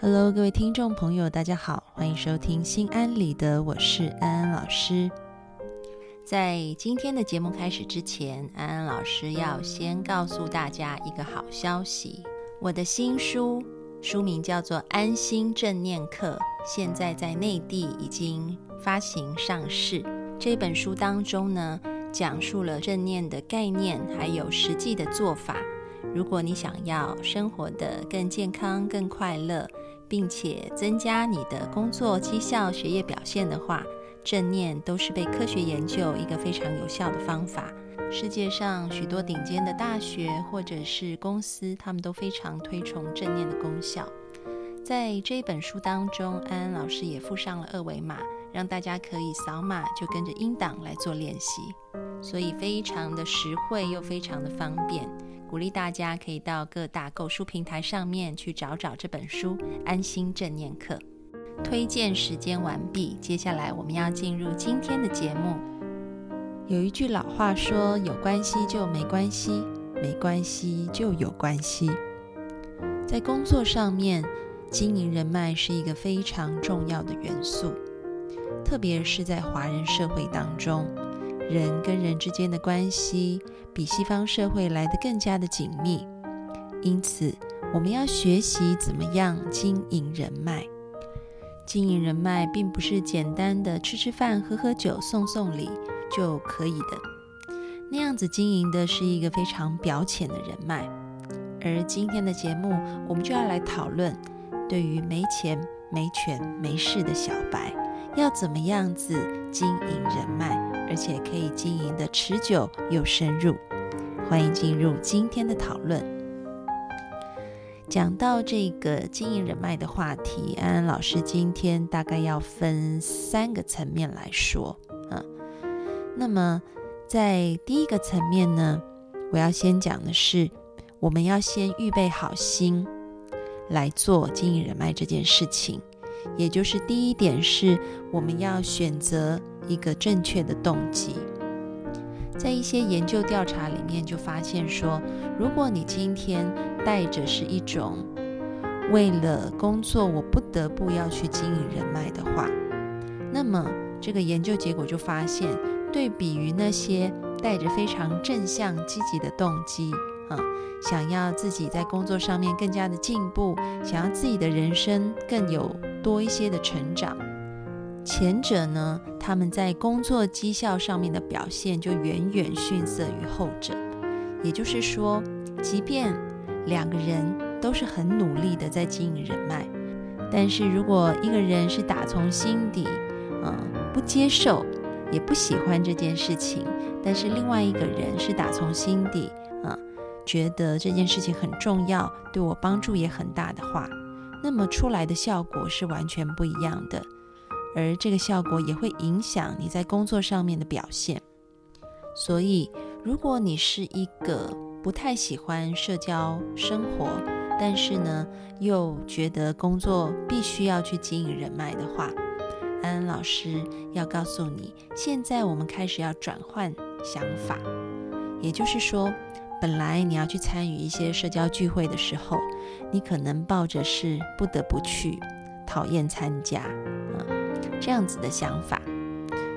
Hello，各位听众朋友，大家好，欢迎收听《心安理得》，我是安安老师。在今天的节目开始之前，安安老师要先告诉大家一个好消息：我的新书，书名叫做《安心正念课》，现在在内地已经发行上市。这本书当中呢，讲述了正念的概念，还有实际的做法。如果你想要生活的更健康、更快乐，并且增加你的工作绩效、学业表现的话，正念都是被科学研究一个非常有效的方法。世界上许多顶尖的大学或者是公司，他们都非常推崇正念的功效。在这一本书当中，安安老师也附上了二维码，让大家可以扫码就跟着音档来做练习，所以非常的实惠又非常的方便。鼓励大家可以到各大购书平台上面去找找这本书《安心正念课》。推荐时间完毕，接下来我们要进入今天的节目。有一句老话说：“有关系就没关系，没关系就有关系。”在工作上面，经营人脉是一个非常重要的元素，特别是在华人社会当中。人跟人之间的关系比西方社会来得更加的紧密，因此我们要学习怎么样经营人脉。经营人脉并不是简单的吃吃饭、喝喝酒、送送礼就可以的，那样子经营的是一个非常表浅的人脉。而今天的节目，我们就要来讨论，对于没钱、没权、没势的小白，要怎么样子经营人脉。而且可以经营的持久又深入，欢迎进入今天的讨论。讲到这个经营人脉的话题，安安老师今天大概要分三个层面来说。嗯，那么在第一个层面呢，我要先讲的是，我们要先预备好心来做经营人脉这件事情。也就是第一点是，我们要选择一个正确的动机。在一些研究调查里面就发现说，如果你今天带着是一种为了工作我不得不要去经营人脉的话，那么这个研究结果就发现，对比于那些带着非常正向积极的动机。想要自己在工作上面更加的进步，想要自己的人生更有多一些的成长。前者呢，他们在工作绩效上面的表现就远远逊色于后者。也就是说，即便两个人都是很努力的在经营人脉，但是如果一个人是打从心底，嗯，不接受，也不喜欢这件事情，但是另外一个人是打从心底。觉得这件事情很重要，对我帮助也很大的话，那么出来的效果是完全不一样的，而这个效果也会影响你在工作上面的表现。所以，如果你是一个不太喜欢社交生活，但是呢又觉得工作必须要去经营人脉的话，安安老师要告诉你，现在我们开始要转换想法，也就是说。本来你要去参与一些社交聚会的时候，你可能抱着是不得不去、讨厌参加啊这样子的想法。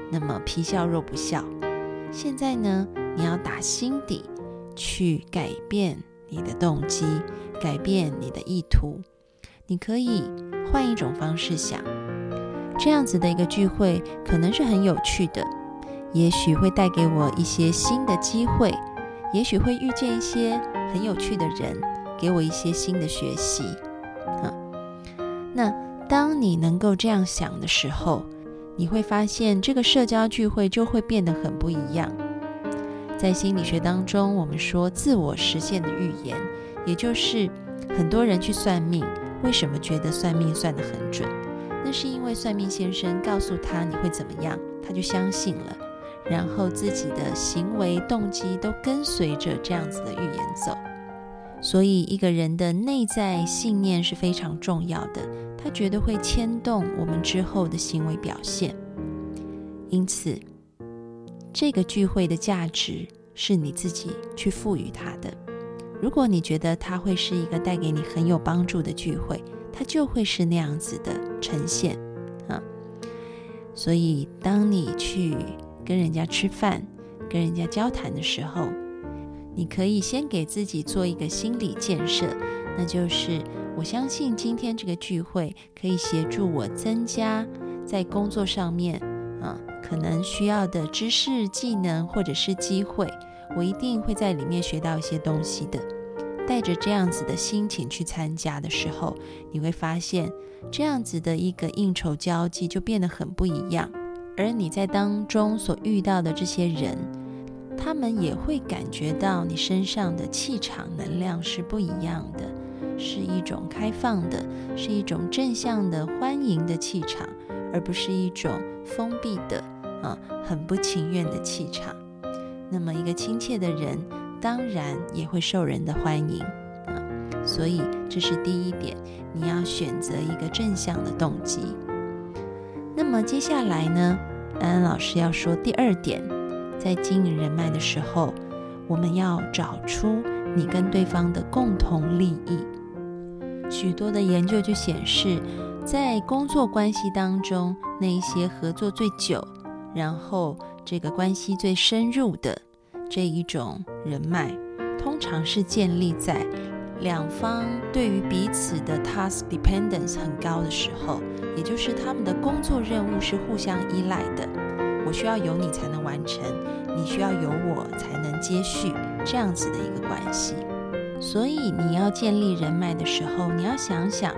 那么皮笑肉不笑。现在呢，你要打心底去改变你的动机，改变你的意图。你可以换一种方式想，这样子的一个聚会可能是很有趣的，也许会带给我一些新的机会。也许会遇见一些很有趣的人，给我一些新的学习。啊，那当你能够这样想的时候，你会发现这个社交聚会就会变得很不一样。在心理学当中，我们说自我实现的预言，也就是很多人去算命，为什么觉得算命算得很准？那是因为算命先生告诉他你会怎么样，他就相信了。然后自己的行为动机都跟随着这样子的预言走，所以一个人的内在信念是非常重要的，他绝对会牵动我们之后的行为表现。因此，这个聚会的价值是你自己去赋予它的。如果你觉得它会是一个带给你很有帮助的聚会，它就会是那样子的呈现啊。所以，当你去跟人家吃饭、跟人家交谈的时候，你可以先给自己做一个心理建设，那就是我相信今天这个聚会可以协助我增加在工作上面啊可能需要的知识、技能或者是机会，我一定会在里面学到一些东西的。带着这样子的心情去参加的时候，你会发现这样子的一个应酬交际就变得很不一样，而你在当中所遇到的这些人。他们也会感觉到你身上的气场能量是不一样的，是一种开放的，是一种正向的、欢迎的气场，而不是一种封闭的啊，很不情愿的气场。那么，一个亲切的人，当然也会受人的欢迎啊。所以，这是第一点，你要选择一个正向的动机。那么，接下来呢，安安老师要说第二点。在经营人脉的时候，我们要找出你跟对方的共同利益。许多的研究就显示，在工作关系当中，那一些合作最久，然后这个关系最深入的这一种人脉，通常是建立在两方对于彼此的 task dependence 很高的时候，也就是他们的工作任务是互相依赖的。我需要有你才能完成，你需要有我才能接续这样子的一个关系。所以你要建立人脉的时候，你要想想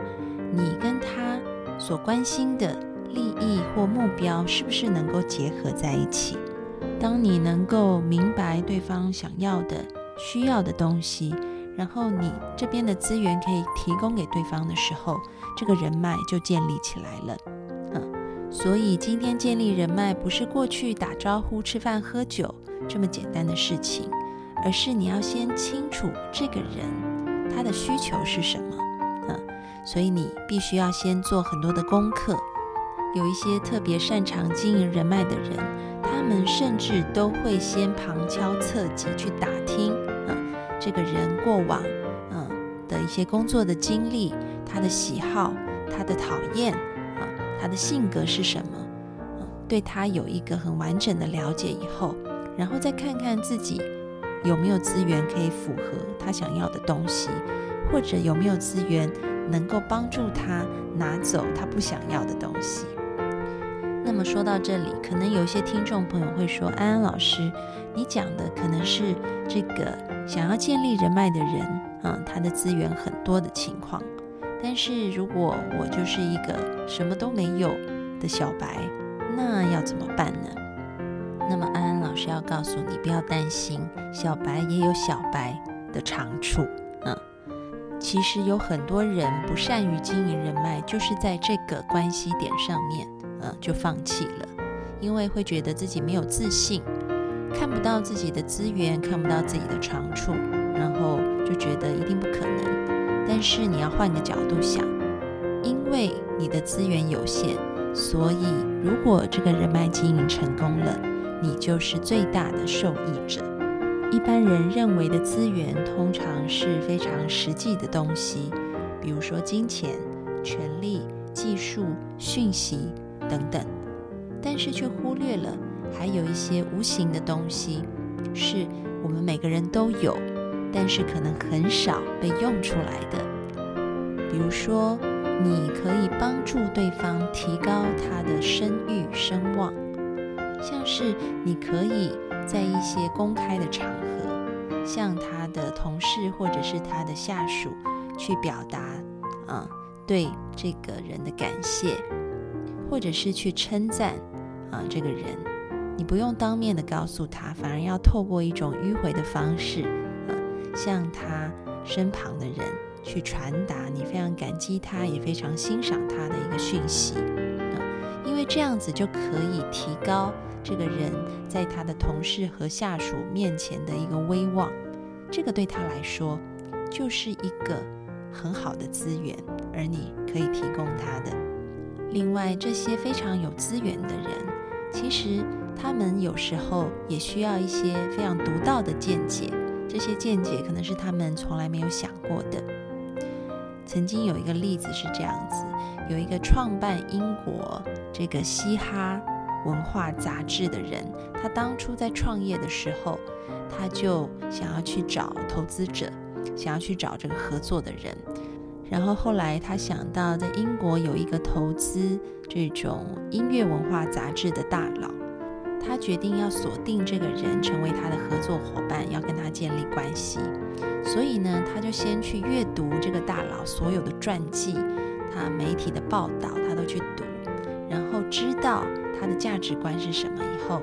你跟他所关心的利益或目标是不是能够结合在一起。当你能够明白对方想要的、需要的东西，然后你这边的资源可以提供给对方的时候，这个人脉就建立起来了。嗯所以今天建立人脉不是过去打招呼、吃饭、喝酒这么简单的事情，而是你要先清楚这个人他的需求是什么，嗯，所以你必须要先做很多的功课。有一些特别擅长经营人脉的人，他们甚至都会先旁敲侧击去打听，这个人过往，嗯的一些工作的经历、他的喜好、他的讨厌。啊他的性格是什么？嗯，对他有一个很完整的了解以后，然后再看看自己有没有资源可以符合他想要的东西，或者有没有资源能够帮助他拿走他不想要的东西。那么说到这里，可能有些听众朋友会说：“安安老师，你讲的可能是这个想要建立人脉的人啊，他的资源很多的情况。”但是如果我就是一个什么都没有的小白，那要怎么办呢？那么安安老师要告诉你，不要担心，小白也有小白的长处。嗯，其实有很多人不善于经营人脉，就是在这个关系点上面，嗯，就放弃了，因为会觉得自己没有自信，看不到自己的资源，看不到自己的长处，然后就觉得一定不可能。但是你要换个角度想，因为你的资源有限，所以如果这个人脉经营成功了，你就是最大的受益者。一般人认为的资源通常是非常实际的东西，比如说金钱、权力、技术、讯息等等，但是却忽略了还有一些无形的东西，是我们每个人都有。但是可能很少被用出来的，比如说，你可以帮助对方提高他的声誉声望，像是你可以在一些公开的场合，向他的同事或者是他的下属去表达，啊，对这个人的感谢，或者是去称赞，啊，这个人，你不用当面的告诉他，反而要透过一种迂回的方式啊。向他身旁的人去传达你非常感激他，也非常欣赏他的一个讯息啊，因为这样子就可以提高这个人在他的同事和下属面前的一个威望，这个对他来说就是一个很好的资源，而你可以提供他的。另外，这些非常有资源的人，其实他们有时候也需要一些非常独到的见解。这些见解可能是他们从来没有想过的。曾经有一个例子是这样子：有一个创办英国这个嘻哈文化杂志的人，他当初在创业的时候，他就想要去找投资者，想要去找这个合作的人。然后后来他想到，在英国有一个投资这种音乐文化杂志的大佬，他决定要锁定这个人成为他的合作伙伴，要跟他建立关系。所以呢，他就先去阅读这个大佬所有的传记，他媒体的报道他都去读，然后知道他的价值观是什么以后，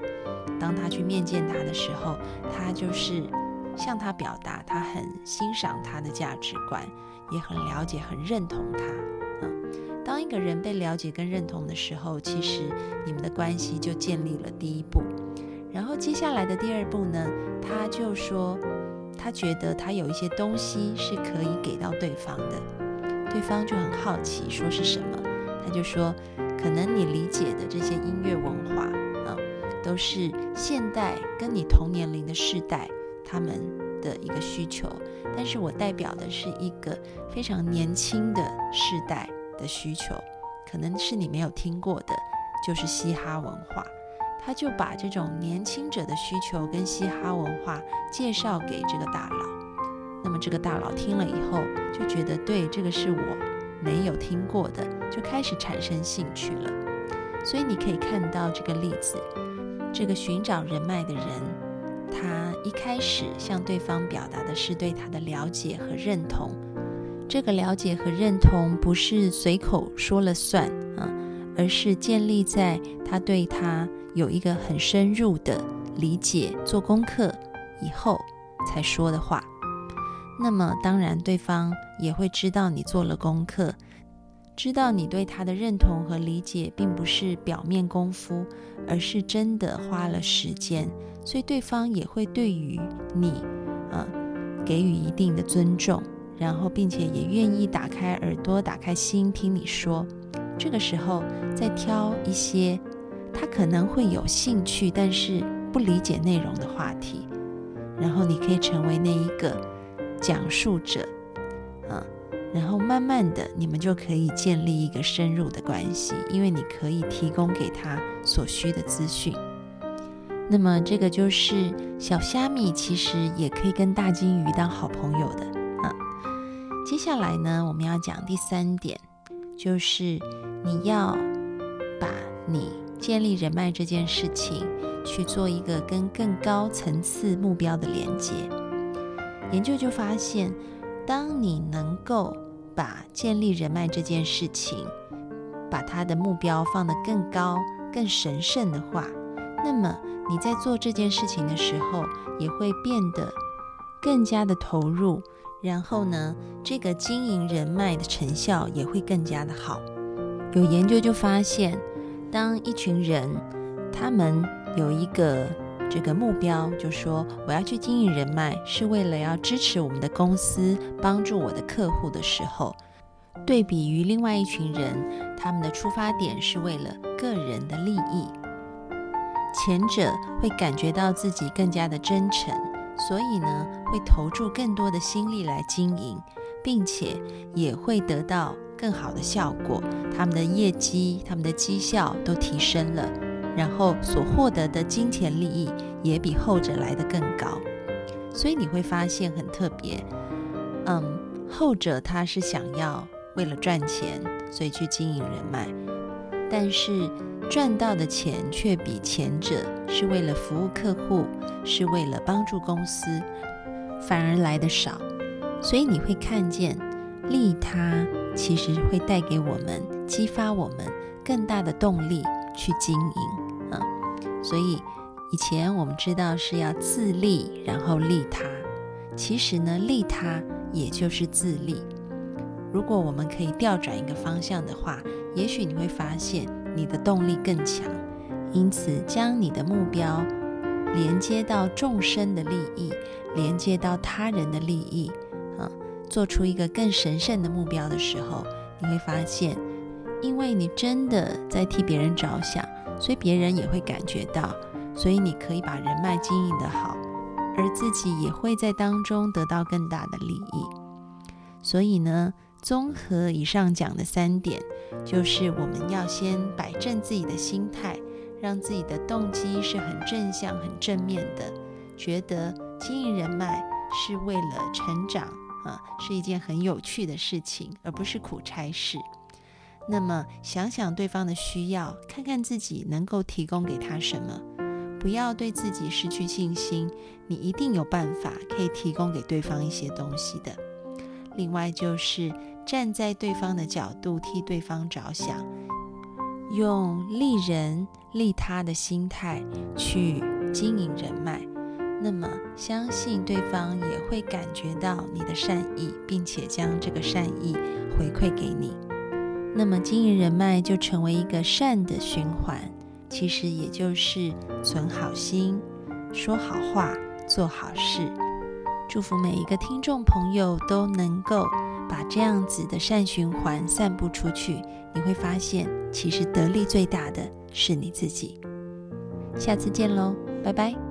当他去面见他的时候，他就是向他表达他很欣赏他的价值观。也很了解、很认同他。嗯，当一个人被了解跟认同的时候，其实你们的关系就建立了第一步。然后接下来的第二步呢，他就说他觉得他有一些东西是可以给到对方的。对方就很好奇，说是什么？他就说，可能你理解的这些音乐文化啊，都是现代跟你同年龄的世代他们。的一个需求，但是我代表的是一个非常年轻的世代的需求，可能是你没有听过的，就是嘻哈文化。他就把这种年轻者的需求跟嘻哈文化介绍给这个大佬，那么这个大佬听了以后就觉得对这个是我没有听过的，就开始产生兴趣了。所以你可以看到这个例子，这个寻找人脉的人。他一开始向对方表达的是对他的了解和认同，这个了解和认同不是随口说了算啊，而是建立在他对他有一个很深入的理解、做功课以后才说的话。那么当然，对方也会知道你做了功课，知道你对他的认同和理解并不是表面功夫，而是真的花了时间。所以对方也会对于你，啊，给予一定的尊重，然后并且也愿意打开耳朵、打开心听你说。这个时候再挑一些他可能会有兴趣，但是不理解内容的话题，然后你可以成为那一个讲述者，啊，然后慢慢的你们就可以建立一个深入的关系，因为你可以提供给他所需的资讯。那么这个就是小虾米，其实也可以跟大金鱼当好朋友的啊。接下来呢，我们要讲第三点，就是你要把你建立人脉这件事情去做一个跟更高层次目标的连接。研究就发现，当你能够把建立人脉这件事情，把它的目标放得更高、更神圣的话，那么你在做这件事情的时候，也会变得更加的投入，然后呢，这个经营人脉的成效也会更加的好。有研究就发现，当一群人他们有一个这个目标，就说我要去经营人脉，是为了要支持我们的公司，帮助我的客户的时候，对比于另外一群人，他们的出发点是为了个人的利益。前者会感觉到自己更加的真诚，所以呢，会投注更多的心力来经营，并且也会得到更好的效果。他们的业绩、他们的绩效都提升了，然后所获得的金钱利益也比后者来得更高。所以你会发现很特别，嗯，后者他是想要为了赚钱，所以去经营人脉，但是。赚到的钱却比前者是为了服务客户，是为了帮助公司，反而来的少。所以你会看见，利他其实会带给我们、激发我们更大的动力去经营啊。所以以前我们知道是要自利，然后利他。其实呢，利他也就是自利。如果我们可以调转一个方向的话，也许你会发现。你的动力更强，因此将你的目标连接到众生的利益，连接到他人的利益，啊，做出一个更神圣的目标的时候，你会发现，因为你真的在替别人着想，所以别人也会感觉到，所以你可以把人脉经营的好，而自己也会在当中得到更大的利益。所以呢。综合以上讲的三点，就是我们要先摆正自己的心态，让自己的动机是很正向、很正面的，觉得经营人脉是为了成长啊，是一件很有趣的事情，而不是苦差事。那么想想对方的需要，看看自己能够提供给他什么，不要对自己失去信心，你一定有办法可以提供给对方一些东西的。另外就是站在对方的角度替对方着想，用利人利他的心态去经营人脉，那么相信对方也会感觉到你的善意，并且将这个善意回馈给你。那么经营人脉就成为一个善的循环，其实也就是存好心、说好话、做好事。祝福每一个听众朋友都能够把这样子的善循环散布出去，你会发现，其实得利最大的是你自己。下次见喽，拜拜。